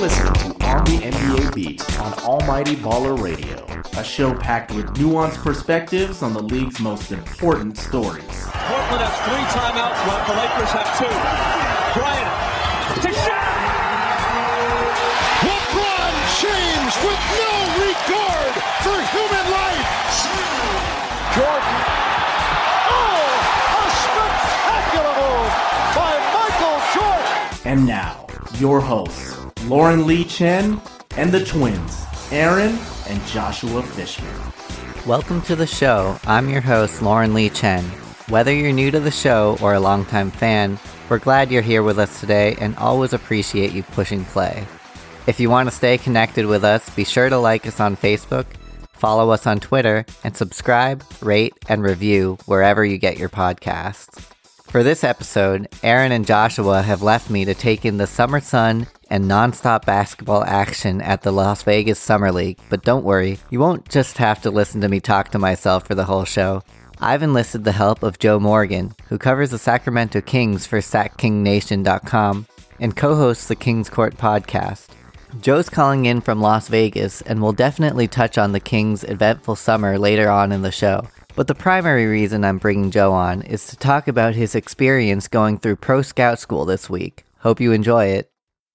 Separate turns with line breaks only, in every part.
listening to On the NBA Beat on Almighty Baller Radio, a show packed with nuanced perspectives on the league's most important stories.
Portland has three timeouts while the Lakers have two. Bryant to shot!
LeBron James with no regard for human life.
Jordan.
Oh, a spectacular move by Michael Jordan.
And now, your hosts, Lauren Lee Chen and the twins, Aaron and Joshua Fishman.
Welcome to the show. I'm your host, Lauren Lee Chen. Whether you're new to the show or a longtime fan, we're glad you're here with us today and always appreciate you pushing play. If you want to stay connected with us, be sure to like us on Facebook, follow us on Twitter, and subscribe, rate, and review wherever you get your podcasts. For this episode, Aaron and Joshua have left me to take in the summer sun and nonstop basketball action at the Las Vegas Summer League, but don't worry, you won't just have to listen to me talk to myself for the whole show. I've enlisted the help of Joe Morgan, who covers the Sacramento Kings for SacKingNation.com and co hosts the Kings Court podcast. Joe's calling in from Las Vegas and will definitely touch on the Kings' eventful summer later on in the show. But the primary reason I'm bringing Joe on is to talk about his experience going through Pro Scout School this week. Hope you enjoy it.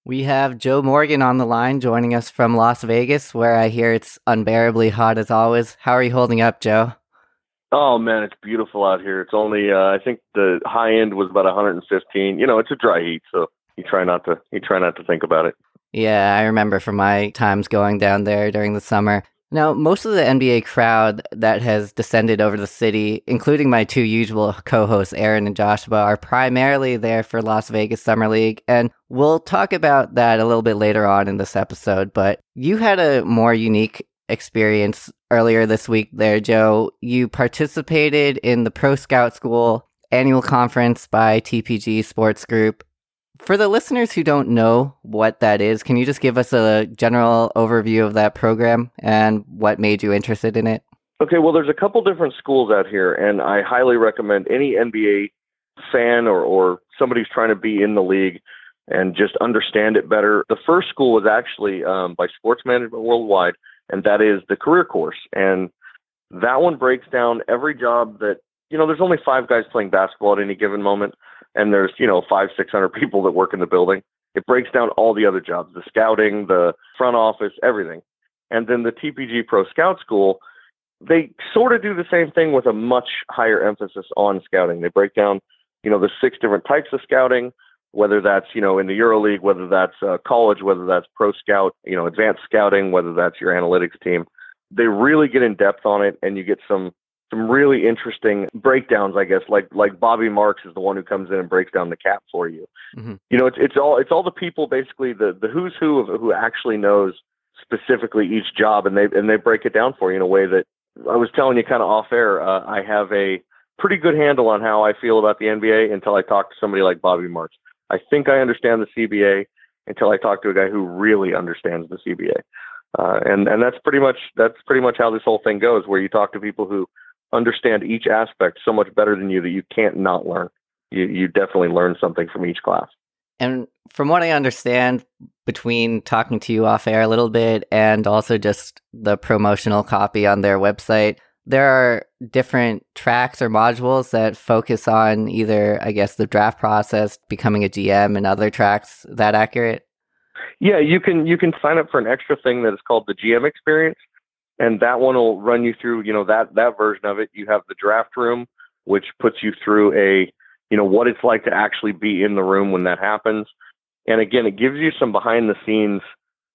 We have Joe Morgan on the line joining us from Las Vegas, where I hear it's unbearably hot as always. How are you holding up, Joe?
Oh man, it's beautiful out here. It's only uh, I think the high end was about 115. You know, it's a dry heat, so you try not to you try not to think about it.
Yeah, I remember from my times going down there during the summer. Now, most of the NBA crowd that has descended over the city, including my two usual co hosts, Aaron and Joshua, are primarily there for Las Vegas Summer League. And we'll talk about that a little bit later on in this episode. But you had a more unique experience earlier this week there, Joe. You participated in the Pro Scout School annual conference by TPG Sports Group. For the listeners who don't know what that is, can you just give us a general overview of that program and what made you interested in it?
Okay, well, there's a couple different schools out here, and I highly recommend any NBA fan or, or somebody who's trying to be in the league and just understand it better. The first school was actually um, by Sports Management Worldwide, and that is the career course. And that one breaks down every job that, you know, there's only five guys playing basketball at any given moment and there's you know five six hundred people that work in the building it breaks down all the other jobs the scouting the front office everything. And then the tpg pro scout school they sort of do the same thing with a much higher emphasis on scouting. They break down you know the six different types of scouting whether that's you know in the euroleague whether that's uh, college whether that's pro scout you know advanced scouting whether that's your analytics team. They really get in depth on it and you get some some really interesting breakdowns, I guess. Like like Bobby Marks is the one who comes in and breaks down the cap for you. Mm-hmm. You know, it's it's all it's all the people basically the the who's who of who actually knows specifically each job, and they and they break it down for you in a way that I was telling you kind of off air. Uh, I have a pretty good handle on how I feel about the NBA until I talk to somebody like Bobby Marks. I think I understand the CBA until I talk to a guy who really understands the CBA. Uh, and and that's pretty much that's pretty much how this whole thing goes. Where you talk to people who understand each aspect so much better than you that you can't not learn. You you definitely learn something from each class.
And from what I understand, between talking to you off air a little bit and also just the promotional copy on their website, there are different tracks or modules that focus on either, I guess, the draft process, becoming a GM, and other tracks. Is that accurate?
Yeah, you can you can sign up for an extra thing that is called the GM experience, and that one will run you through you know that that version of it. You have the draft room which puts you through a you know what it's like to actually be in the room when that happens. And again it gives you some behind the scenes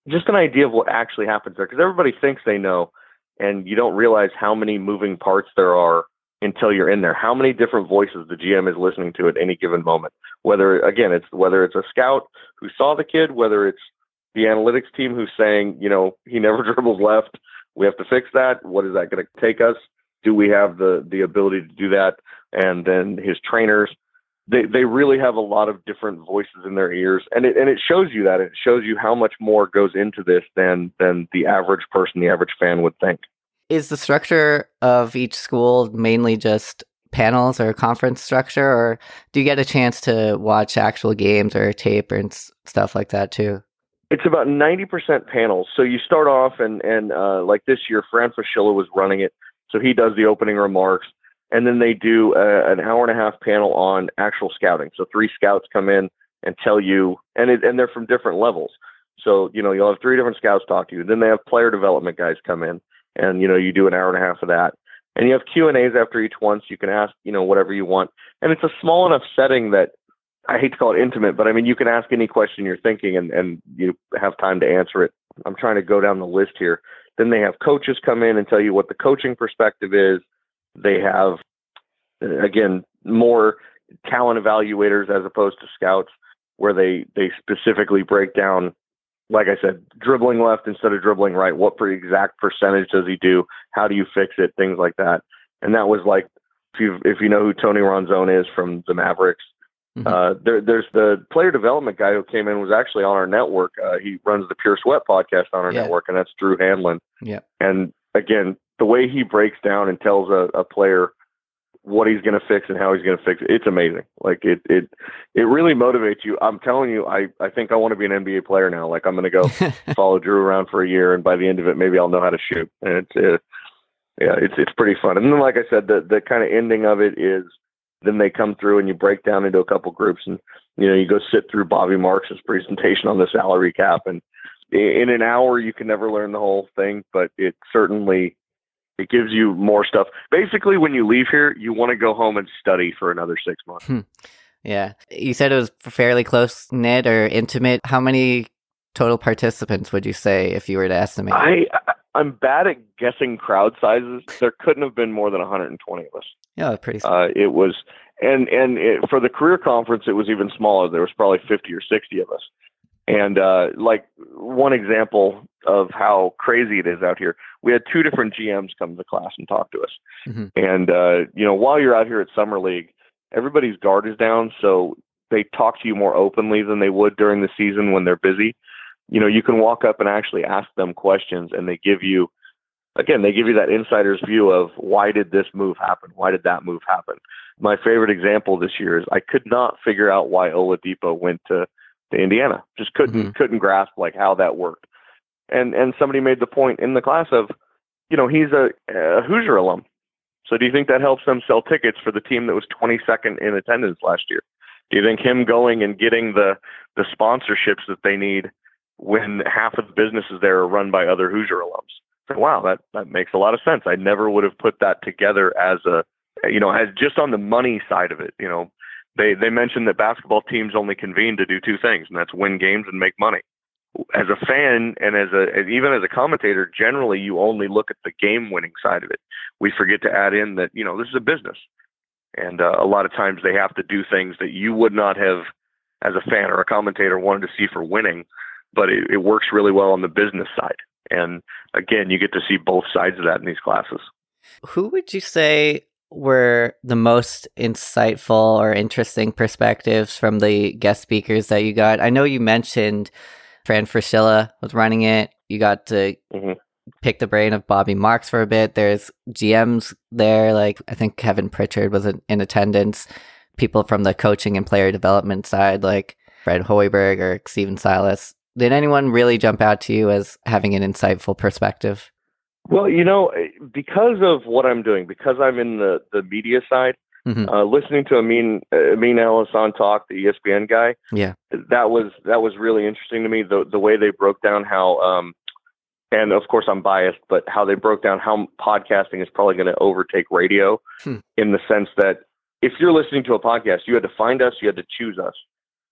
just an idea of what actually happens there because everybody thinks they know and you don't realize how many moving parts there are until you're in there. How many different voices the gm is listening to at any given moment. Whether again it's whether it's a scout who saw the kid whether it's the analytics team who's saying you know he never dribbles left we have to fix that. What is that going to take us? Do we have the the ability to do that? And then his trainers, they they really have a lot of different voices in their ears, and it and it shows you that it shows you how much more goes into this than than the average person, the average fan would think.
Is the structure of each school mainly just panels or conference structure, or do you get a chance to watch actual games or tape and stuff like that too?
It's about 90% panels. So you start off, and, and uh, like this year, Fran Fraschilla was running it. So he does the opening remarks. And then they do a, an hour and a half panel on actual scouting. So three scouts come in and tell you, and, it, and they're from different levels. So, you know, you'll have three different scouts talk to you. Then they have player development guys come in, and, you know, you do an hour and a half of that. And you have Q&As after each one, so you can ask, you know, whatever you want. And it's a small enough setting that I hate to call it intimate, but I mean, you can ask any question you're thinking and, and you have time to answer it. I'm trying to go down the list here. Then they have coaches come in and tell you what the coaching perspective is. They have, uh, again, more talent evaluators as opposed to scouts, where they, they specifically break down, like I said, dribbling left instead of dribbling right. What exact percentage does he do? How do you fix it? Things like that. And that was like, if you if you know who Tony Ronzone is from the Mavericks, Mm-hmm. Uh, there, there's the player development guy who came in was actually on our network. Uh, he runs the Pure Sweat podcast on our yeah. network, and that's Drew Hanlon.
Yeah.
And again, the way he breaks down and tells a, a player what he's going to fix and how he's going to fix it, it's amazing. Like it, it, it really motivates you. I'm telling you, I, I think I want to be an NBA player now. Like I'm going to go follow Drew around for a year, and by the end of it, maybe I'll know how to shoot. And it's, uh, yeah, it's it's pretty fun. And then, like I said, the the kind of ending of it is then they come through and you break down into a couple groups and you know you go sit through Bobby Marks's presentation on the salary cap and in an hour you can never learn the whole thing, but it certainly it gives you more stuff. Basically, when you leave here, you want to go home and study for another six months. Hmm.
Yeah, you said it was fairly close knit or intimate. How many total participants would you say if you were to estimate?
I I'm bad at guessing crowd sizes. There couldn't have been more than 120 of us.
Yeah, pretty.
Uh, it was, and and it, for the career conference, it was even smaller. There was probably 50 or 60 of us. And uh, like one example of how crazy it is out here, we had two different GMs come to class and talk to us. Mm-hmm. And uh, you know, while you're out here at summer league, everybody's guard is down, so they talk to you more openly than they would during the season when they're busy you know, you can walk up and actually ask them questions and they give you, again, they give you that insider's view of why did this move happen? Why did that move happen? My favorite example this year is I could not figure out why Oladipo went to, to Indiana. Just couldn't, mm-hmm. couldn't grasp like how that worked. And, and somebody made the point in the class of, you know, he's a, a Hoosier alum. So do you think that helps them sell tickets for the team that was 22nd in attendance last year? Do you think him going and getting the the sponsorships that they need when half of the businesses there are run by other Hoosier alums. Wow, that, that makes a lot of sense. I never would have put that together as a, you know, as just on the money side of it. You know, they, they mentioned that basketball teams only convene to do two things, and that's win games and make money. As a fan and as a even as a commentator, generally you only look at the game winning side of it. We forget to add in that you know this is a business, and uh, a lot of times they have to do things that you would not have, as a fan or a commentator, wanted to see for winning but it, it works really well on the business side. And again, you get to see both sides of that in these classes.
Who would you say were the most insightful or interesting perspectives from the guest speakers that you got? I know you mentioned Fran Fraschilla was running it. You got to mm-hmm. pick the brain of Bobby Marks for a bit. There's GMs there, like I think Kevin Pritchard was in attendance. People from the coaching and player development side, like Fred Hoiberg or Stephen Silas. Did anyone really jump out to you as having an insightful perspective?
Well, you know, eh, because of what I'm doing, because I'm in the, the media side, mm-hmm. uh, listening to Amin Amin Elhassan talk, the ESPN guy,
yeah,
that was that was really interesting to me. The the way they broke down how, um, and of course I'm biased, but how they broke down how podcasting is probably going to overtake radio, hmm. in the sense that if you're listening to a podcast, you had to find us, you had to choose us.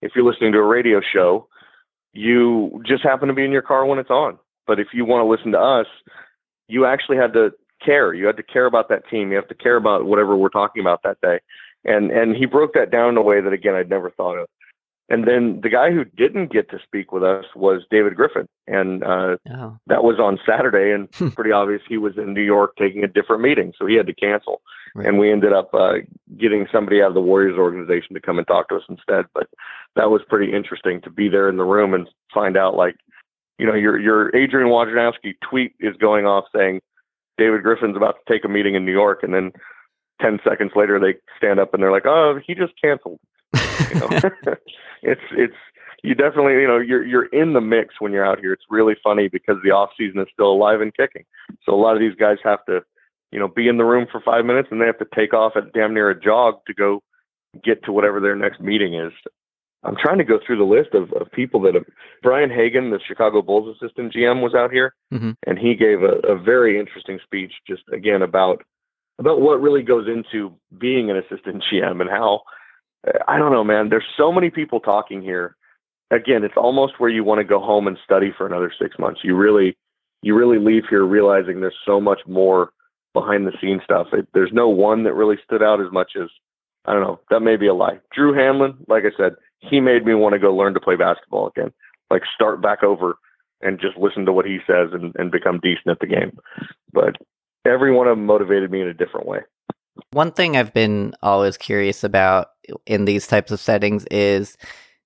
If you're listening to a radio show, you just happen to be in your car when it's on. But if you want to listen to us, you actually had to care. You had to care about that team. You have to care about whatever we're talking about that day. And and he broke that down in a way that again I'd never thought of. And then the guy who didn't get to speak with us was David Griffin, and uh, oh. that was on Saturday. And hmm. pretty obvious he was in New York taking a different meeting, so he had to cancel. Right. And we ended up uh, getting somebody out of the Warriors organization to come and talk to us instead. But that was pretty interesting to be there in the room and find out, like, you know, your your Adrian Wojnarowski tweet is going off saying David Griffin's about to take a meeting in New York, and then ten seconds later they stand up and they're like, "Oh, he just canceled." You know? it's it's you definitely, you know, you're you're in the mix when you're out here. It's really funny because the off season is still alive and kicking. So a lot of these guys have to, you know, be in the room for five minutes and they have to take off at damn near a jog to go get to whatever their next meeting is. I'm trying to go through the list of, of people that have. Brian Hagen, the Chicago Bulls assistant GM, was out here,
Mhm.
and he gave a, a very interesting speech, just again about about what really goes into being an assistant GM and how I don't know, man. There's so many people talking here. Again, it's almost where you want to go home and study for another six months. You really, you really leave here realizing there's so much more behind the scenes stuff. It, there's no one that really stood out as much as I don't know. That may be a lie. Drew Hanlon, like I said, he made me want to go learn to play basketball again. Like start back over and just listen to what he says and, and become decent at the game. But every one of them motivated me in a different way.
One thing I've been always curious about in these types of settings is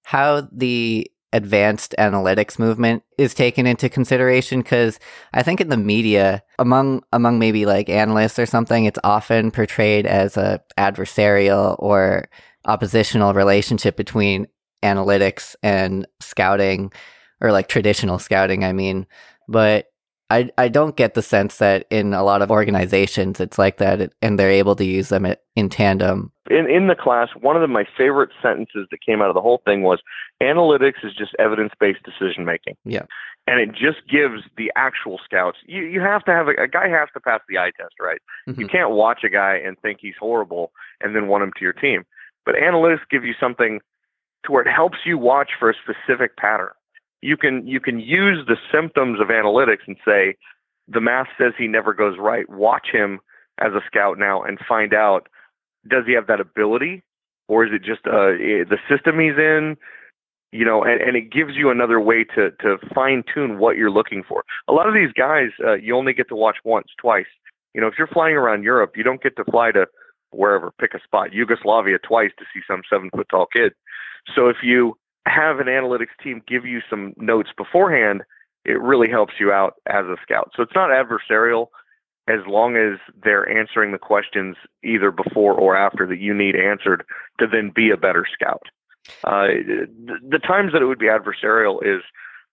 how the advanced analytics movement is taken into consideration because I think in the media among among maybe like analysts or something it's often portrayed as a adversarial or oppositional relationship between analytics and scouting or like traditional scouting I mean. But I, I don't get the sense that in a lot of organizations it's like that and they're able to use them in tandem.
In in the class, one of the, my favorite sentences that came out of the whole thing was analytics is just evidence based decision making.
Yeah.
And it just gives the actual scouts you, you have to have a, a guy has to pass the eye test, right? You
Mhm.
can't watch a guy and think he's horrible and then want him to your team. But analytics give you something to where it helps you watch for a specific pattern. You can you can use the symptoms of analytics and say the math says he never goes right. Watch him as a scout now and find out does he have that ability or is it just uh, eh, the system he's in? You know, and, and it gives you another way to to fine tune what you're looking for. A lot of these guys, uh, you only get to watch once, twice. You know, if you're flying around Europe, you don't get to fly to wherever, pick a spot, Yugoslavia twice to see some seven foot tall kid. So if you have an analytics team give you some notes beforehand, it really helps you out as a scout. So it's not adversarial as long as they're answering the questions either before or after that you need answered to then be a better scout. Uh, the, the times that it would be adversarial is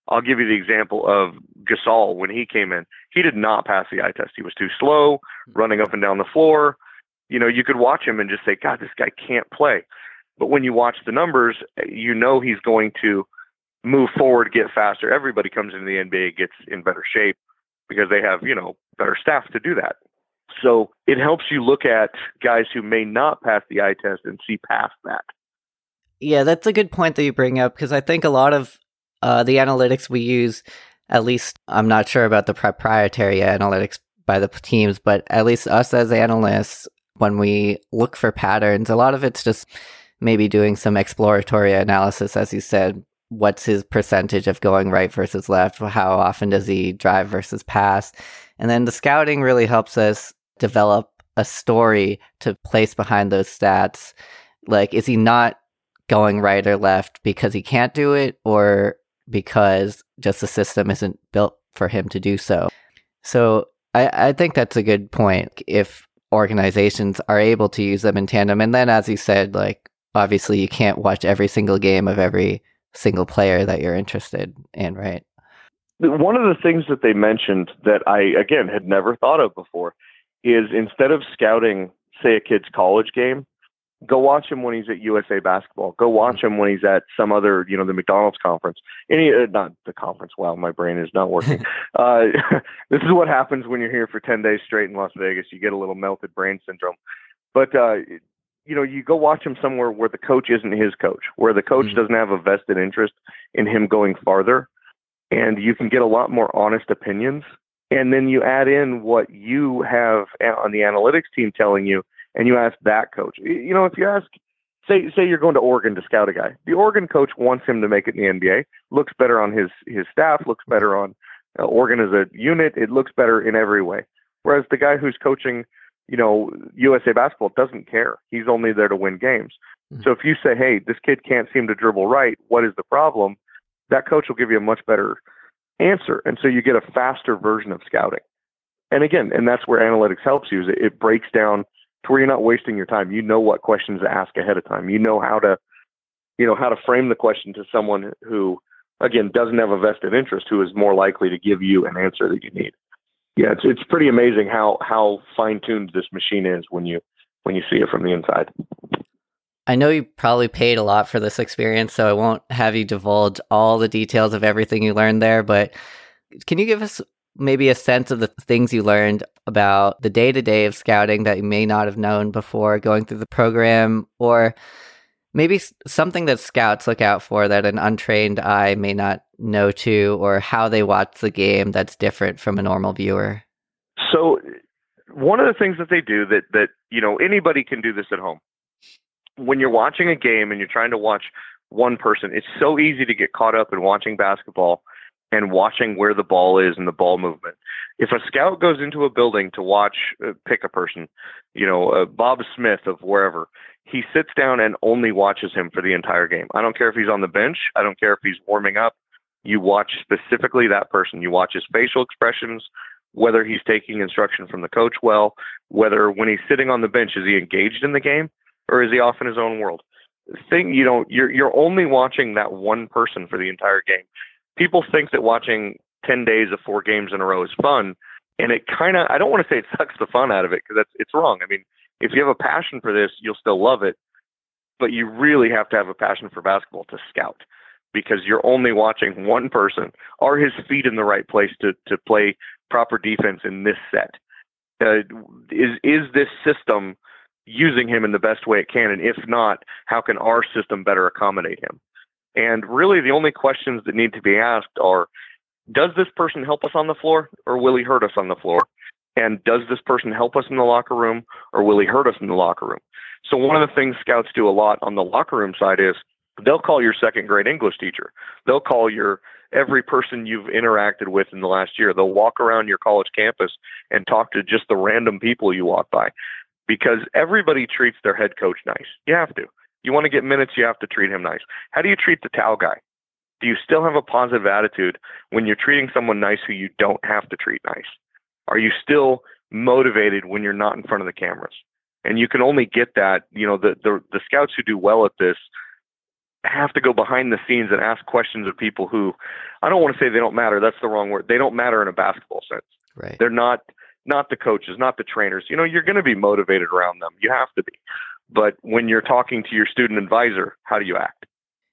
I'll give you the example of Gasol when he came in. He did not pass the eye test. He was too slow, running up and down the floor. You know, you could watch him and just say, God, this guy can't play. But when you watch the numbers, you know he's going to move forward, get faster. Everybody comes into the NBA, gets in better shape because they have, you know, better staff to do that. So it helps you look at guys who may not pass the eye test and see past that.
Yeah, that's a good point that you bring up because I think a lot of uh, the analytics we use, at least I'm not sure about the proprietary analytics by the teams, but at least us as analysts, when we look for patterns, a lot of it's just maybe doing some exploratory analysis, as you said. What's his percentage of going right versus left? How often does he drive versus pass? And then the scouting really helps us develop a story to place behind those stats. Like, is he not going right or left because he can't do it or because just the system isn't built for him to do so? So I, I think that's a good point. If organizations are able to use them in tandem, and then as you said, like obviously you can't watch every single game of every single player that you're interested in, right?
One of the things that they mentioned that I, again, had never thought of before is instead of scouting, say, a kid's college game, go watch him when he's at USA basketball. Go watch him when he's at some other, you know, the McDonald's conference. Any, uh, not the conference. Wow, my brain is not working. uh, this is what happens when you're here for 10 days straight in Las Vegas. You get a little melted brain syndrome. But, uh, you know, you go watch him somewhere where the coach isn't his coach, where the coach
Mhm.
doesn't have a vested interest in him going farther. And you can get a lot more honest opinions. And then you add in what you have on the analytics team telling you, and you ask that coach. You know, if you ask, say, say you're going to Oregon to scout a guy, the Oregon coach wants him to make it in the NBA. Looks better on his his staff. Looks better on uh, Oregon as a unit. It looks better in every way. Whereas the guy who's coaching, you know, USA basketball doesn't care. He's only there to win games.
Mhm.
So if you say, "Hey, this kid can't seem to dribble right. What is the problem?" That coach will give you a much better answer, and so you get a faster version of scouting. And again, and that's where analytics helps you. Is it, it breaks down to where you're not wasting your time. You know what questions to ask ahead of time. You know how to you know, how to frame the question to someone who, again, doesn't have a vested interest, who is more likely to give you an answer that you need. Yeah, it's it's pretty amazing how how fine tuned this machine is when you when you see it from the inside.
I know you probably paid a lot for this experience, so I won't have you divulge all the details of everything you learned there, but can you give us maybe a sense of the things you learned about the day to day of scouting that you may not have known before going through the program, or maybe something that scouts look out for that an untrained eye may not know to, or how they watch the game that's different from a normal viewer?
So, one of the things that they do that that you know anybody can do this at home. When you're watching a game and you're trying to watch one person, it's so easy to get caught up in watching basketball and watching where the ball is and the ball movement. If a scout goes into a building to watch, uh, pick a person, you know, uh, Bob Smith of wherever, he sits down and only watches him for the entire game. I don't care if he's on the bench. I don't care if he's warming up. You watch specifically that person. You watch his facial expressions, whether he's taking instruction from the coach well, whether when he's sitting on the bench, is he engaged in the game or is he off in his own world? Thing you know, you're you're only watching that one person for the entire game people think that watching 10 days of four games in a row is fun. And it kind of, I don't want to say it sucks the fun out of it because that's, it's wrong. I mean, if you have a passion for this, you'll still love it. But you really have to have a passion for basketball to scout because you're only watching one person. Are his feet in the right place to, to play proper defense in this set? Uh, is is this system using him in the best way it can? And if not, how can our system better accommodate him? And really, the only questions that need to be asked are Does this person help us on the floor or will he hurt us on the floor? And does this person help us in the locker room or will he hurt us in the locker room? So, one of the things scouts do a lot on the locker room side is they'll call your second grade English teacher, they'll call your every person you've interacted with in the last year. They'll walk around your college campus and talk to just the random people you walk by because everybody treats their head coach nice. You have to. You want to get minutes, you have to treat him nice. How do you treat the towel guy? Do you still have a positive attitude when you're treating someone nice who you don't have to treat nice? Are you still motivated when you're not in front of the cameras? And you can only get that, you know, the, the, the scouts who do well at this have to go behind the scenes and ask questions of people who I don't want to say they don't matter. That's the wrong word. They don't matter in a basketball sense.
Right.
They're not not the coaches, not the trainers. You know, you're going to be motivated around them. You have to be. But when you're talking to your student advisor, how do you act?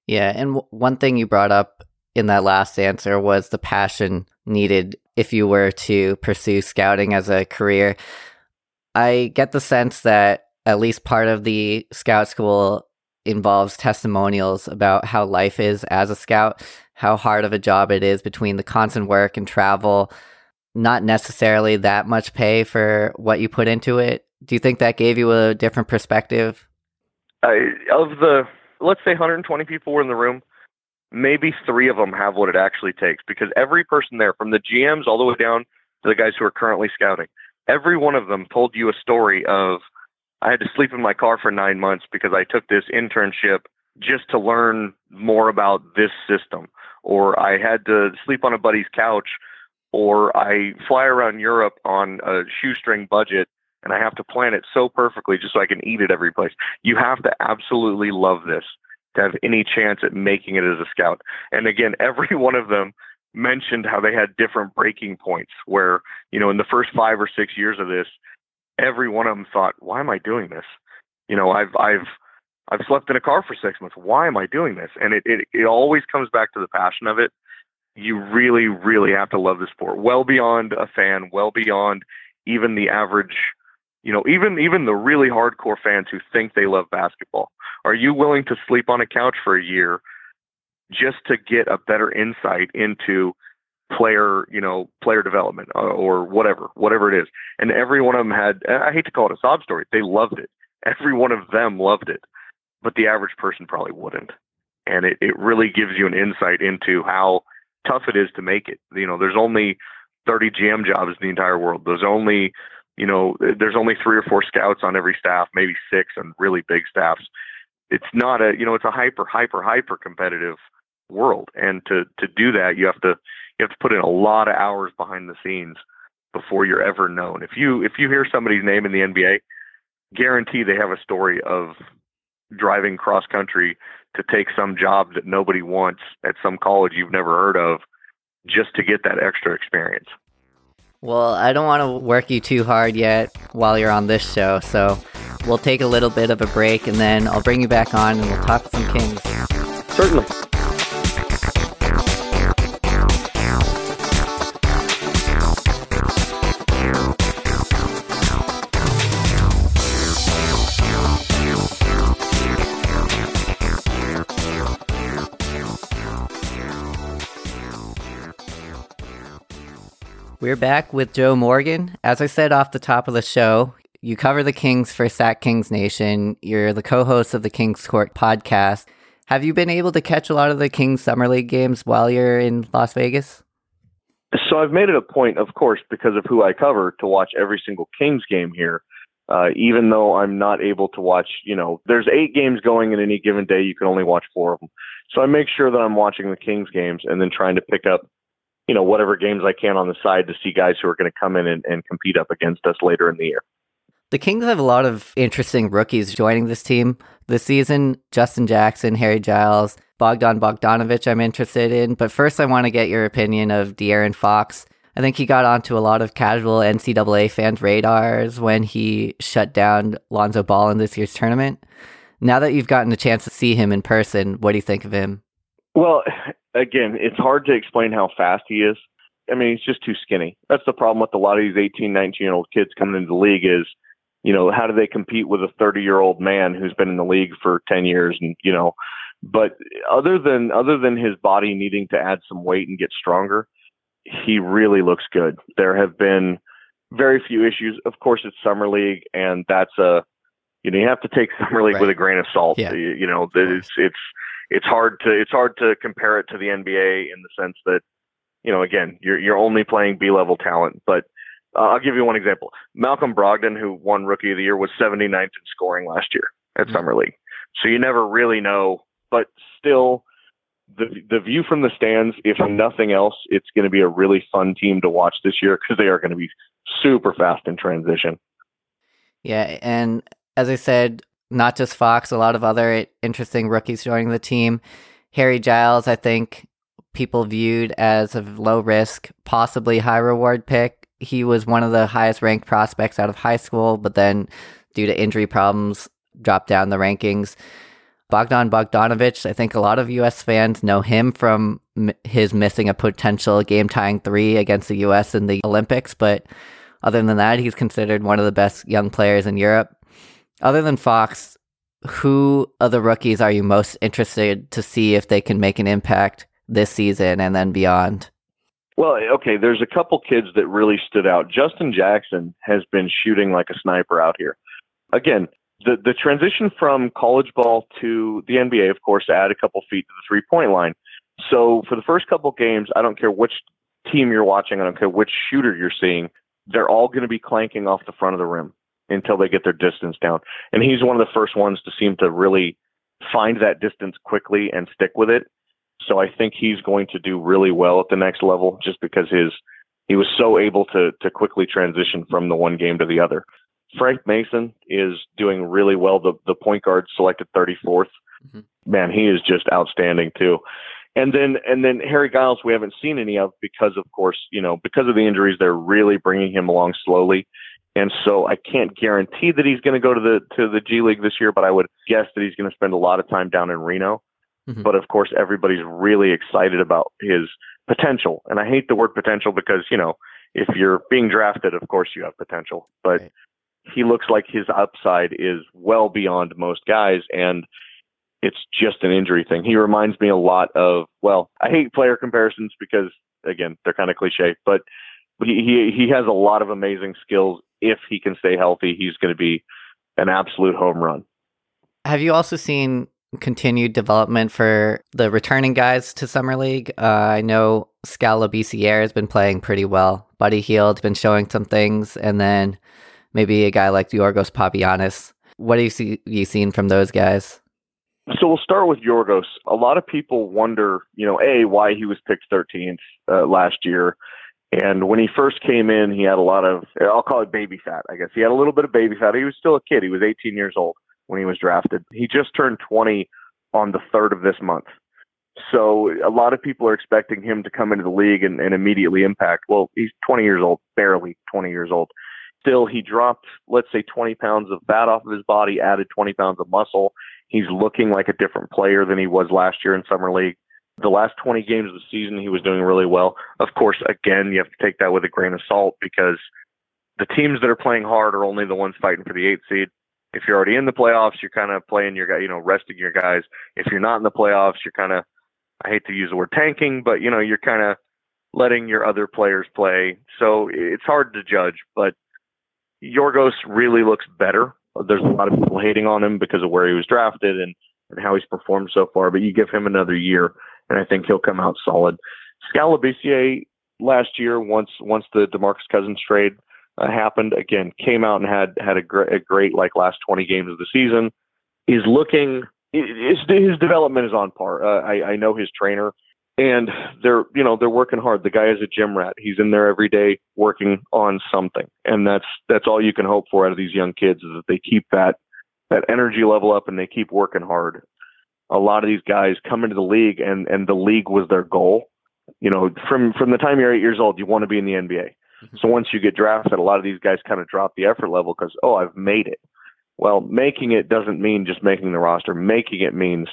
Yeah. And w- one thing you brought up in that last answer was the passion needed if you were to pursue scouting as a career. I get the sense that at least part of the scout school involves testimonials about how life is as a scout, how hard of a job it is between the constant work and travel, not necessarily that much pay for what you put into it do you think that gave you a different perspective?
Uh, of the, let's say 120 people were in the room, maybe three of them have what it actually takes because every person there, from the GMs all the way down to the guys who are currently scouting, every one of them told you a story of, I had to sleep in my car for nine months because I took this internship just to learn more about this system, or I had to sleep on a buddy's couch, or I fly around Europe on a shoestring budget and I have to plan it so perfectly just so I can eat it every place. You have to absolutely love this to have any chance at making it as a scout. And again, every one of them mentioned how they had different breaking points where, you know, in the first five or six years of this, every one of them thought, why am I doing this? You know, I've, I've, I've slept in a car for six months. Why am I doing this? And it, it, it always comes back to the passion of it. You really, really have to love the sport well beyond a fan, well beyond even the average you know, even even the really hardcore fans who think they love basketball, are you willing to sleep on a couch for a year just to get a better insight into player, you know, player development or, uh, or whatever, whatever it is? And every one of them had, I hate to call it a sob story, they loved it. Every one of them loved it, but the average person probably wouldn't. And it, it really gives you an insight into how tough it is to make it. You know, there's only 30 GM jobs in the entire world. There's only you know, there's only three or four scouts on every staff, maybe six on really big staffs. It's not a, you know, it's a hyper, hyper, hyper competitive world. And to, to do that, you have to, you have to put in a lot of hours behind the scenes before you're ever known. If you, if you hear somebody's name in the NBA, guarantee they have a story of driving cross country to take some job that nobody wants at some college you've never heard of just to get that extra experience.
Well, I don't want to work you too hard yet while you're on this show, so we'll take a little bit of a break and then I'll bring you back on and we'll talk some Kings.
Certainly.
We're back with Joe Morgan. As I said off the top of the show, you cover the Kings for Sack Kings Nation. You're the co host of the Kings Court podcast. Have you been able to catch a lot of the Kings Summer League games while you're in Las Vegas?
So I've made it a point, of course, because of who I cover, to watch every single Kings game here. Uh, even though I'm not able to watch, you know, there's eight games going in any given day. You can only watch four of them. So I make sure that I'm watching the Kings games and then trying to pick up you know, whatever games I can on the side to see guys who are going to come in and, and compete up against us later in the year.
The Kings have a lot of interesting rookies joining this team this season. Justin Jackson, Harry Giles, Bogdan Bogdanovich, I'm interested in. But first, I want to get your opinion of De'Aaron Fox. I think he got onto a lot of casual NCAA fans' radars when he shut down Lonzo Ball in this year's tournament. Now that you've gotten a chance to see him in person, what do you think of him?
Well, again, it's hard to explain how fast he is. I mean, he's just too skinny. That's the problem with a lot of these 18, 19 year old kids coming into the league is, you know, how do they compete with a 30 year old man who's been in the league for 10 years and, you know, but other than other than his body needing to add some weight and get stronger, he really looks good. There have been very few issues. Of course, it's summer league, and that's a you know you have to take summer league right. with a grain of salt. Yeah. You, you know, it's it's it's hard to it's hard to compare it to the NBA in the sense that you know again you're you're only playing B level talent. But uh, I'll give you one example. Malcolm Brogdon, who won Rookie of the Year, was 79th in scoring last year at mm-hmm. Summer League. So you never really know, but still. The, the view from the stands, if nothing else, it's going to be a really fun team to watch this year because they are going to be super fast in transition.
Yeah, and as I said, not just Fox, a lot of other interesting rookies joining the team. Harry Giles, I think people viewed as a low risk, possibly high reward pick. He was one of the highest ranked prospects out of high school, but then due to injury problems, dropped down the rankings. Bogdan Bogdanovich, I think a lot of U.S. fans know him from m- his missing a potential game tying three against the U.S. in the Olympics, but other than that, he's considered one of the best young players in Europe other than Fox, who of the rookies are you most interested to see if they can make an impact this season and then beyond?
Well, okay, there's a couple kids that really stood out. Justin Jackson has been shooting like a sniper out here. Again, the the transition from college ball to the NBA, of course, add a couple feet to the three point line. So for the first couple games, I don't care which team you're watching, I don't care which shooter you're seeing, they're all going to be clanking off the front of the rim until they get their distance down. And he's one of the first ones to seem to really find that distance quickly and stick with it. So I think he's going to do really well at the next level just because his he was so able to to quickly transition from the one game to the other. Frank Mason is doing really well. The the point guard selected 34th. Mm-hmm. Man, he is just outstanding too. And then and then Harry Giles we haven't seen any of because of course, you know, because of the injuries they're really bringing him along slowly. And so I can't guarantee that he's going to go to the to the G League this year, but I would guess that he's going to spend a lot of time down in Reno. Mm-hmm. But of course, everybody's really excited about his potential. And I hate the word potential because, you know, if you're being drafted, of course you have potential. But right. he looks like his upside is well beyond most guys and it's just an injury thing. He reminds me a lot of well, I hate player comparisons because again, they're kind of cliche, but he, he he has a lot of amazing skills if he can stay healthy, he's going to be an absolute home run.
Have you also seen continued development for the returning guys to Summer League? Uh, I know Skal Labissiere has been playing pretty well. Buddy Hield's been showing some things, and then maybe a guy like Giorgos Papagiannis. What have you, see, you seen from those guys?
So we'll start with Giorgos. A lot of people wonder, you know, a why he was picked 13th uh, last year, and when he first came in, he had a lot of, I'll call it baby fat, I guess. He had a little bit of baby fat. He was still a kid. He was 18 years old when he was drafted. He just turned 20 on the third of this month. So a lot of people are expecting him to come into the league and, and immediately impact. Well, he's 20 years old, barely 20 years old. Still, he dropped, let's say, 20 pounds of fat off of his body, added 20 pounds of muscle. He's looking like a different player than he was last year in summer league. The last 20 games of the season, he was doing really well. Of course, again, you have to take that with a grain of salt because the teams that are playing hard are only the ones fighting for the eighth seed. If you're already in the playoffs, you're kind of playing your guy, you know, resting your guys. If you're not in the playoffs, you're kind of I hate to use the word tanking, but you know, you're kind of letting your other players play. So it's hard to judge, but Yorgos really looks better. There's a lot of people hating on him because of where he was drafted and, and how he's performed so far, but you give him another year and I think he'll come out solid. Skal Labissiere last year, once once the DeMarcus Cousins trade uh, happened, again came out and had had a, gr- a great like last 20 games of the season. Is looking his, his development is on par. Uh, I, I know his trainer, and they're you know they're working hard. The guy is a gym rat. He's in there every day working on something, and that's that's all you can hope for out of these young kids is that they keep that that energy level up and they keep working hard. A lot of these guys come into the league, and and the league was their goal. You know, from from the time you're eight years old, you want to be in the NBA. Mm-hmm. So once you get drafted, a lot of these guys kind of drop the effort level because oh, I've made it. Well, making it doesn't mean just making the roster. Making it means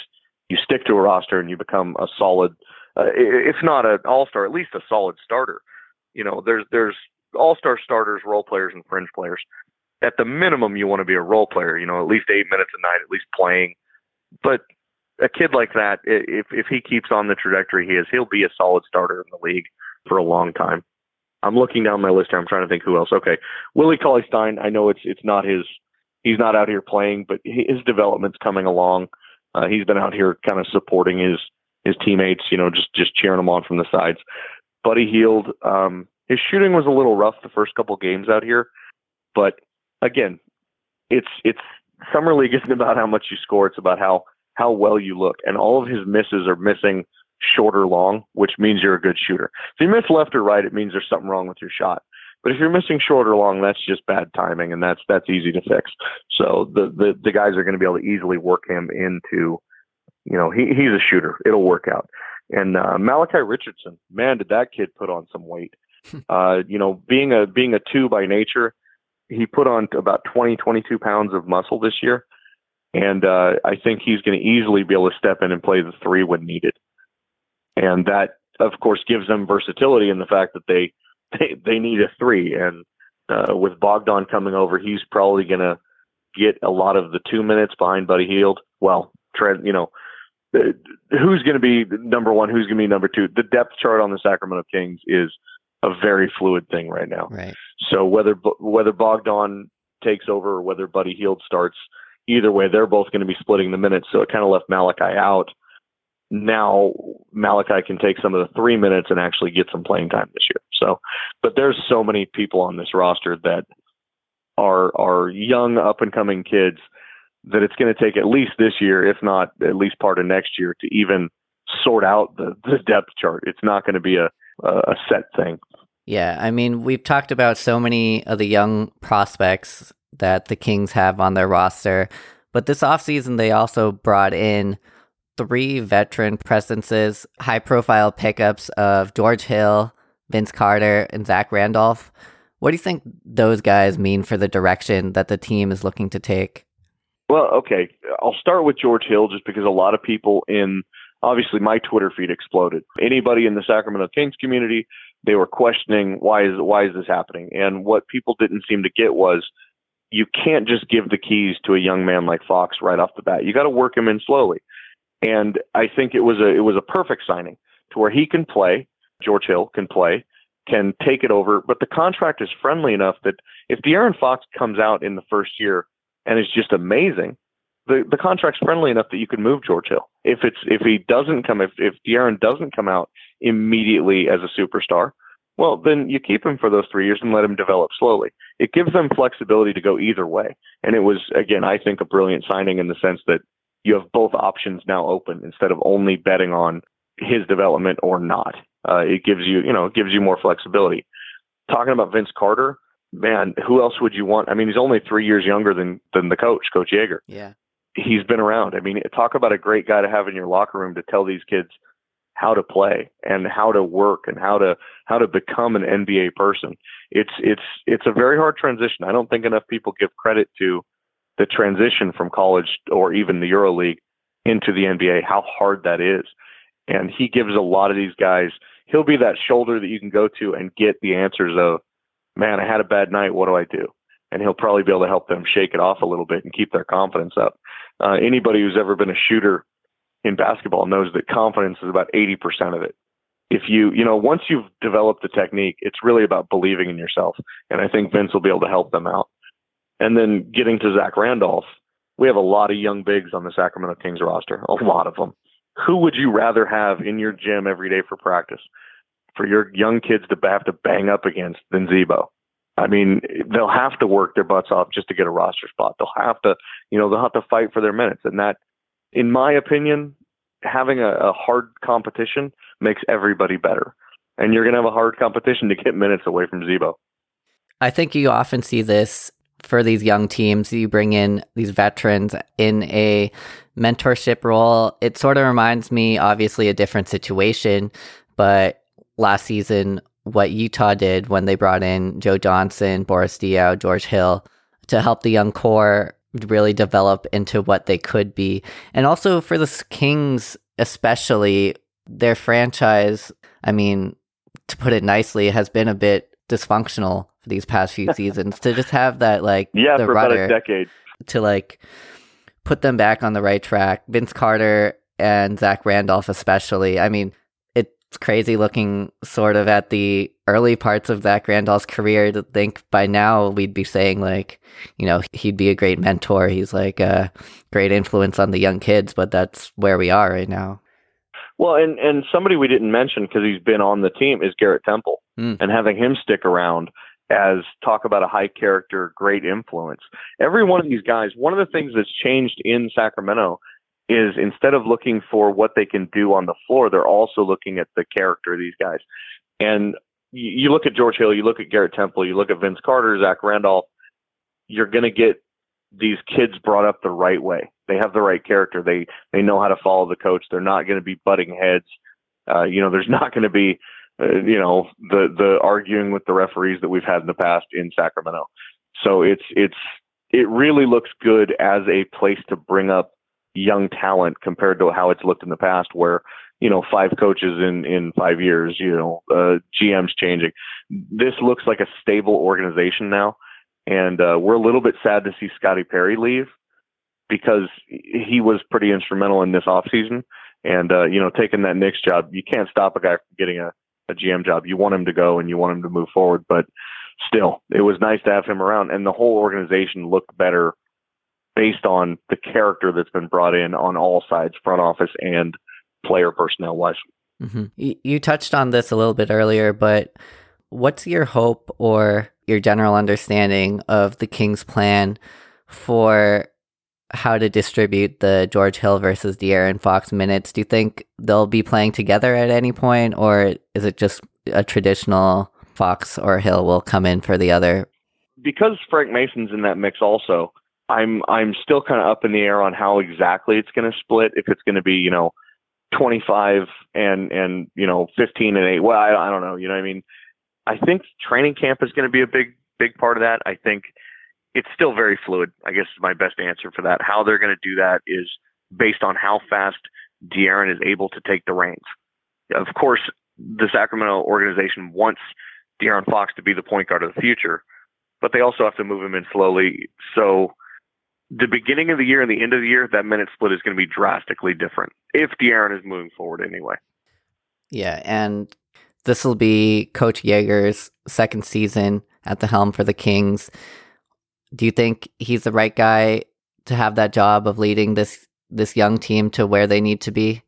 you stick to a roster and you become a solid, uh, if not an all star, at least a solid starter. You know, there's there's all star starters, role players, and fringe players. At the minimum, you want to be a role player. You know, at least eight minutes a night, at least playing. But a kid like that, if if he keeps on the trajectory he is, he'll be a solid starter in the league for a long time. I'm looking down my list here. I'm trying to think who else. Okay, Willie Cauley Stein. I know it's it's not his he's not out here playing, but his development's coming along. Uh, he's been out here kind of supporting his his teammates, you know, just just cheering them on from the sides. Buddy Hield, um, his shooting was a little rough the first couple games out here, but again, it's it's summer league isn't about how much you score; it's about how how well you look. And all of his misses are missing short or long, which means you're a good shooter. If you miss left or right, it means there's something wrong with your shot. But if you're missing short or long, that's just bad timing, and that's that's easy to fix. So the the, the guys are going to be able to easily work him into, you know, he he's a shooter. It'll work out. And uh, Malachi Richardson, man, did that kid put on some weight. uh, you know, being a being a two by nature, he put on about 20, 22 pounds of muscle this year, and uh, I think he's going to easily be able to step in and play the three when needed. And that, of course, gives them versatility in the fact that they they they need a three, and uh, with Bogdan coming over, he's probably going to get a lot of the two minutes behind Buddy Hield. Well, Trent, you know, uh, who's going to be number one? Who's going to be number two? The depth chart on the Sacramento Kings is a very fluid thing right now.
Right.
So whether whether Bogdan takes over or whether Buddy Hield starts, either way, they're both going to be splitting the minutes. So it kind of left Malachi out now Malachi can take some of the three minutes and actually get some playing time this year. So, but there's so many people on this roster that are are young up and coming kids that it's going to take at least this year, if not at least part of next year, to even sort out the, the depth chart. It's not going to be a a set thing.
Yeah, I mean, we've talked about so many of the young prospects that the Kings have on their roster, but this offseason they also brought in three veteran presences, high profile pickups of George Hill, Vince Carter, and Zach Randolph. What do you think those guys mean for the direction that the team is looking to take?
Well, okay. I'll start with George Hill just because a lot of people in obviously my Twitter feed exploded. Anybody in the Sacramento Kings community, they were questioning why is why is this happening? And what people didn't seem to get was you can't just give the keys to a young man like Fox right off the bat. You got to work him in slowly. And I think it was a it was a perfect signing to where he can play, George Hill can play, can take it over, but the contract is friendly enough that if De'Aaron Fox comes out in the first year and is just amazing, the the contract's friendly enough that you can move George Hill. If it's if he doesn't come if if De'Aaron doesn't come out immediately as a superstar, well then you keep him for those three years and let him develop slowly. It gives them flexibility to go either way. And it was again, I think, a brilliant signing in the sense that you have both options now open instead of only betting on his development or not. Uh, it gives you, you know, it gives you more flexibility. Talking about Vince Carter, man, who else would you want? I mean, he's only three years younger than than the coach, Coach Joerger.
Yeah.
he's been around. I mean, talk about a great guy to have in your locker room to tell these kids how to play and how to work and how to how to become an NBA person. It's it's it's a very hard transition. I don't think enough people give credit to the transition from college or even the EuroLeague into the NBA, how hard that is. And he gives a lot of these guys, he'll be that shoulder that you can go to and get the answers of, man, I had a bad night. What do I do? And he'll probably be able to help them shake it off a little bit and keep their confidence up. Uh, anybody who's ever been a shooter in basketball knows that confidence is about 80% of it. If you, you know, once you've developed the technique, it's really about believing in yourself. And I think Vince will be able to help them out. And then getting to Zach Randolph, we have a lot of young bigs on the Sacramento Kings roster, a lot of them. Who would you rather have in your gym every day for practice? For your young kids to have to bang up against than Z-Bo. I mean, they'll have to work their butts off just to get a roster spot. They'll have to, you know, they'll have to fight for their minutes. And that, in my opinion, having a, a hard competition makes everybody better. And you're going to have a hard competition to get minutes away from Z-Bo.
I think you often see this for these young teams, you bring in these veterans in a mentorship role. It sort of reminds me, obviously, a different situation, but last season, what Utah did when they brought in Joe Johnson, Boris Diaw, George Hill to help the young core really develop into what they could be. And also for the Kings, especially, their franchise, I mean, to put it nicely, has been a bit dysfunctional for these past few seasons to just have that like
yeah
the
for
rudder
about a decade
to like put them back on the right track. Vince Carter and Zach Randolph especially. I mean, crazy looking sort of at the early parts of Zach Randolph's career to think by now we'd be saying like, you know, he'd be a great mentor. He's like a great influence on the young kids, but that's where we are right now.
Well, and and somebody we didn't mention because he's been on the team is Garrett Temple,
Mm.
and having him stick around as talk about a high character, great influence. Every one of these guys, one of the things that's changed in Sacramento is instead of looking for what they can do on the floor, they're also looking at the character of these guys. And you, you look at George Hill, you look at Garrett Temple, you look at Vince Carter, Zach Randolph, you're going to get these kids brought up the right way. They have the right character. They they know how to follow the coach. They're not going to be butting heads. Uh, you know, there's not going to be, uh, you know, the the arguing with the referees that we've had in the past in Sacramento. So it's it's it really looks good as a place to bring up young talent compared to how it's looked in the past, where you know five coaches in in five years, you know, uh, GMs changing. This looks like a stable organization now, and uh, we're a little bit sad to see Scotty Perry leave because he was pretty instrumental in this offseason. And uh, you know, taking that Knicks job, you can't stop a guy from getting a, a GM job. You want him to go and you want him to move forward, but still, it was nice to have him around, and the whole organization looked better based on the character that's been brought in on all sides, front office and player personnel wise.
hmm You, you touched on this a little bit earlier, but what's your hope or your general understanding of the Kings' plan for how to distribute the George Hill versus De'Aaron Fox minutes? Do you think they'll be playing together at any point, or is it just a traditional Fox or Hill will come in for the other?
Because Frank Mason's in that mix also, I'm I'm still kind of up in the air on how exactly it's going to split. If it's going to be you know 25 and and you know 15 and 8. Well, I, I don't know. You know, what I mean, I think training camp is going to be a big big part of that. I think it's still very fluid. I guess is my best answer for that. How they're going to do that is based on how fast De'Aaron is able to take the reins. Of course, the Sacramento organization wants De'Aaron Fox to be the point guard of the future, but they also have to move him in slowly. So the beginning of the year and the end of the year, that minute split is going to be drastically different if De'Aaron is moving forward anyway.
Yeah, and this will be Coach Joerger's second season at the helm for the Kings. Do you think he's the right guy to have that job of leading this this young team to where they need to be?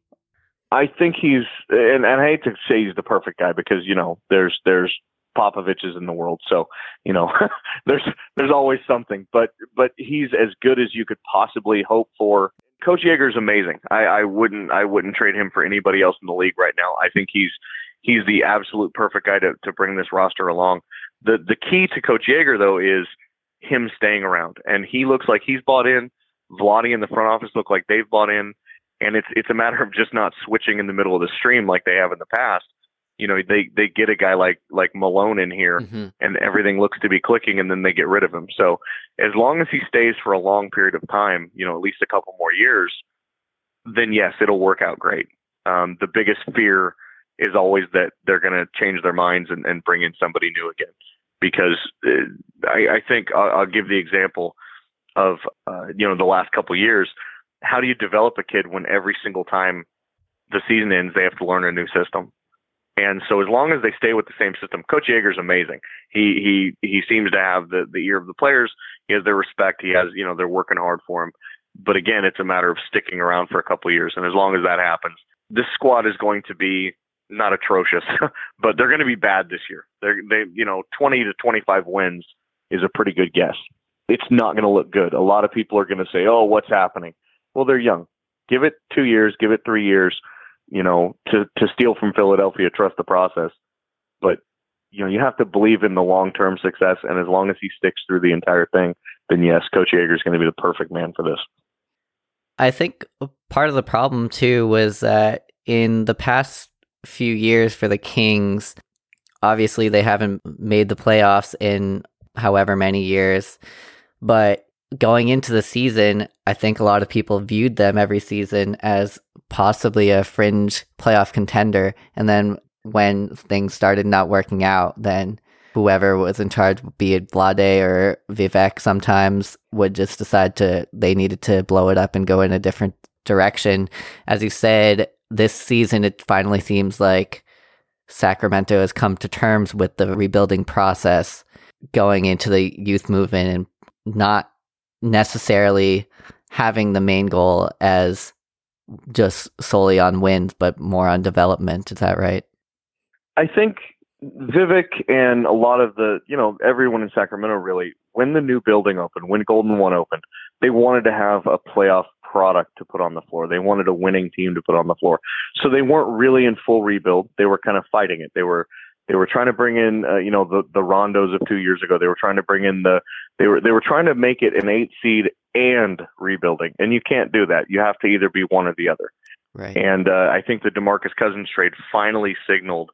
I think he's, and, and I hate to say he's the perfect guy because you know there's there's Popoviches in the world, so you know there's there's always something, but but he's as good as you could possibly hope for. Coach Joerger's amazing. I, I wouldn't I wouldn't trade him for anybody else in the league right now. I think he's he's the absolute perfect guy to to bring this roster along. The the key to Coach Joerger though is him staying around, and he looks like he's bought in. Vlade in the front office look like they've bought in, and it's it's a matter of just not switching in the middle of the stream like they have in the past. You know, they they get a guy like like Malone in here,
Mm-hmm.
and everything looks to be clicking, and then they get rid of him. So as long as he stays for a long period of time, you know, at least a couple more years, then yes, it'll work out great. Um, the biggest fear is always that they're going to change their minds and, and bring in somebody new again. Because uh, I, I think I'll, I'll give the example of uh, you know the last couple years. How do you develop a kid when every single time the season ends they have to learn a new system? And so as long as they stay with the same system, Coach Joerger's amazing. He he he seems to have the the ear of the players. He has their respect. He has you know they're working hard for him. But again, it's a matter of sticking around for a couple of years. And as long as that happens, this squad is going to be not atrocious, but they're going to be bad this year. They're they you know 20 to 25 wins is a pretty good guess. It's not going to look good. A lot of people are going to say, "Oh, what's happening?" Well, they're young. Give it 2 years, give it 3 years, you know, to to steal from Philadelphia, trust the process. But you know, you have to believe in the long-term success and as long as he sticks through the entire thing, then yes, Coach Joerger is going to be the perfect man for this.
I think part of the problem too was that in the past few years for the Kings, obviously they haven't made the playoffs in however many years, but going into the season, I think a lot of people viewed them every season as possibly a fringe playoff contender. And then when things started not working out, then whoever was in charge, be it Vlade or Vivek, sometimes would just decide to they needed to blow it up and go in a different direction. As you said, this season it finally seems like Sacramento has come to terms with the rebuilding process, going into the youth movement and not necessarily having the main goal as just solely on wins, but more on development. Is that right?
I think Vivek and a lot of the, you know, everyone in Sacramento really, when the new building opened, when Golden One opened, they wanted to have a playoff product to put on the floor. They wanted a winning team to put on the floor. So they weren't really in full rebuild. They were kind of fighting it. They were they were trying to bring in, uh, you know, the the Rondos of two years ago. They were trying to bring in the they were they were trying to make it an eight seed and rebuilding, and you can't do that. You have to either be one or the other.
Right.
And uh, I think the Demarcus Cousins trade finally signaled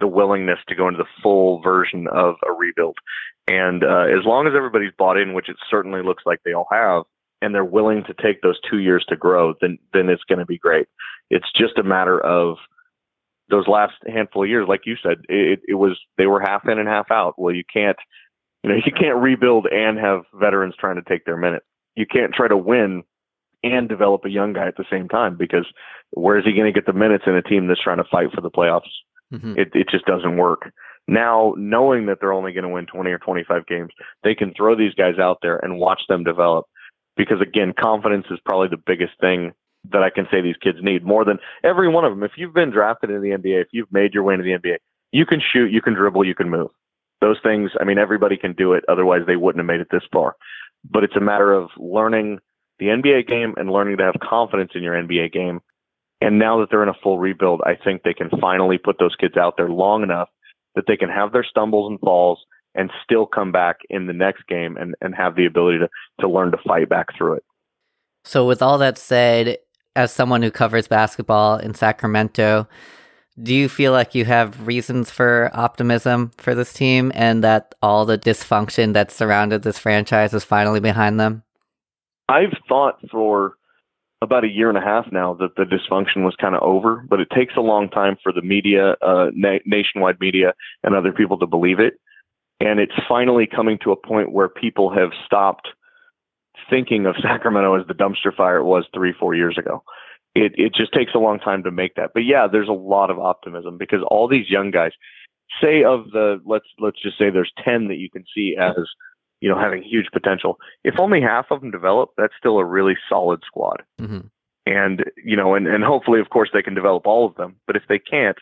the willingness to go into the full version of a rebuild. And uh, as long as everybody's bought in, which it certainly looks like they all have, and they're willing to take those two years to grow, then then it's going to be great. It's just a matter of those last handful of years, like you said, it, it was they were half in and half out. Well, you can't, you know, you can't rebuild and have veterans trying to take their minutes. You can't try to win and develop a young guy at the same time because where is he going to get the minutes in a team that's trying to fight for the playoffs?
Mhm.
It it just doesn't work. Now, knowing that they're only going to win 20 or 25 games, they can throw these guys out there and watch them develop. Because again, confidence is probably the biggest thing that I can say these kids need more than every one of them. If you've been drafted in the NBA, if you've made your way into the NBA, you can shoot, you can dribble, you can move. Those things, I mean, everybody can do it. Otherwise, they wouldn't have made it this far. But it's a matter of learning the NBA game and learning to have confidence in your NBA game. And now that they're in a full rebuild, I think they can finally put those kids out there long enough that they can have their stumbles and falls and still come back in the next game and, and have the ability to, to learn to fight back through it.
So, with all that said, as someone who covers basketball in Sacramento, do you feel like you have reasons for optimism for this team and that all the dysfunction that surrounded this franchise is finally behind them?
I've thought for about a year and a half now that the dysfunction was kind of over, but it takes a long time for the media, uh, na- nationwide media, and other people to believe it. And it's finally coming to a point where people have stopped thinking of Sacramento as the dumpster fire it was three, four years ago. It it just takes a long time to make that. But yeah, there's a lot of optimism because all these young guys, say of the let's let's just say there's ten that you can see as you know having huge potential. If only half of them develop, that's still a really solid squad.
Mm-hmm.
And you know, and and hopefully, of course, they can develop all of them. But if they can't,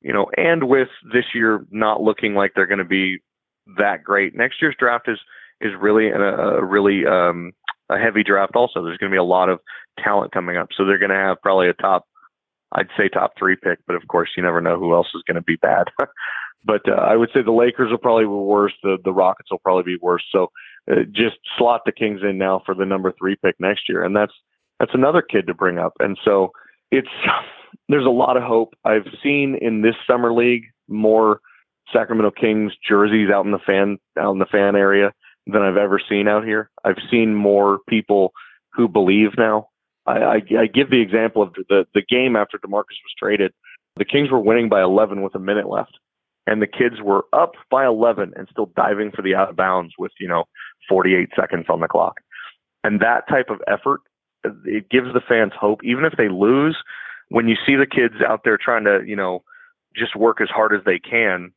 you know, and with this year not looking like they're going to be that great, next year's draft is is really a, a really um, a heavy draft. Also, there's going to be a lot of talent coming up, so they're going to have probably a top, I'd say top three pick. But of course, you never know who else is going to be bad. but uh, I would say the Lakers will probably be worse. The the Rockets will probably be worse. So uh, just slot the Kings in now for the number three pick next year, and that's that's another kid to bring up. And so it's there's a lot of hope. I've seen in this summer league more Sacramento Kings jerseys out in the fan out in the fan area than I've ever seen out here. I've seen more people who believe now. I, I, I give the example of the the game after Demarcus was traded. The Kings were winning by 11 with a minute left, and the kids were up by 11 and still diving for the out of bounds with you know 48 seconds on the clock. And that type of effort, it gives the fans hope, even if they lose. When you see the kids out there trying to, you know, just work as hard as they can,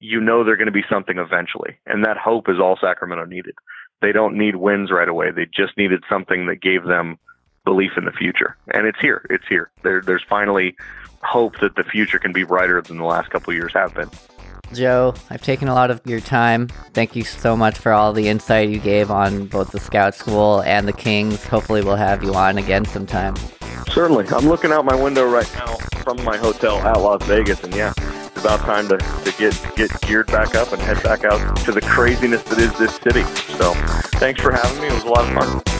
you know they're going to be something eventually. And that hope is all Sacramento needed. They don't need wins right away. They just needed something that gave them belief in the future. And it's here. It's here. There, there's finally hope that the future can be brighter than the last couple years have been.
Joe, I've taken a lot of your time. Thank you so much for all the insight you gave on both the Scout School and the Kings. Hopefully, we'll have you on again sometime.
Certainly. I'm looking out my window right now from my hotel at Las Vegas, and yeah, it's about time to, to get get geared back up and head back out to the craziness that is this city. So, thanks for having me. It was a lot of fun.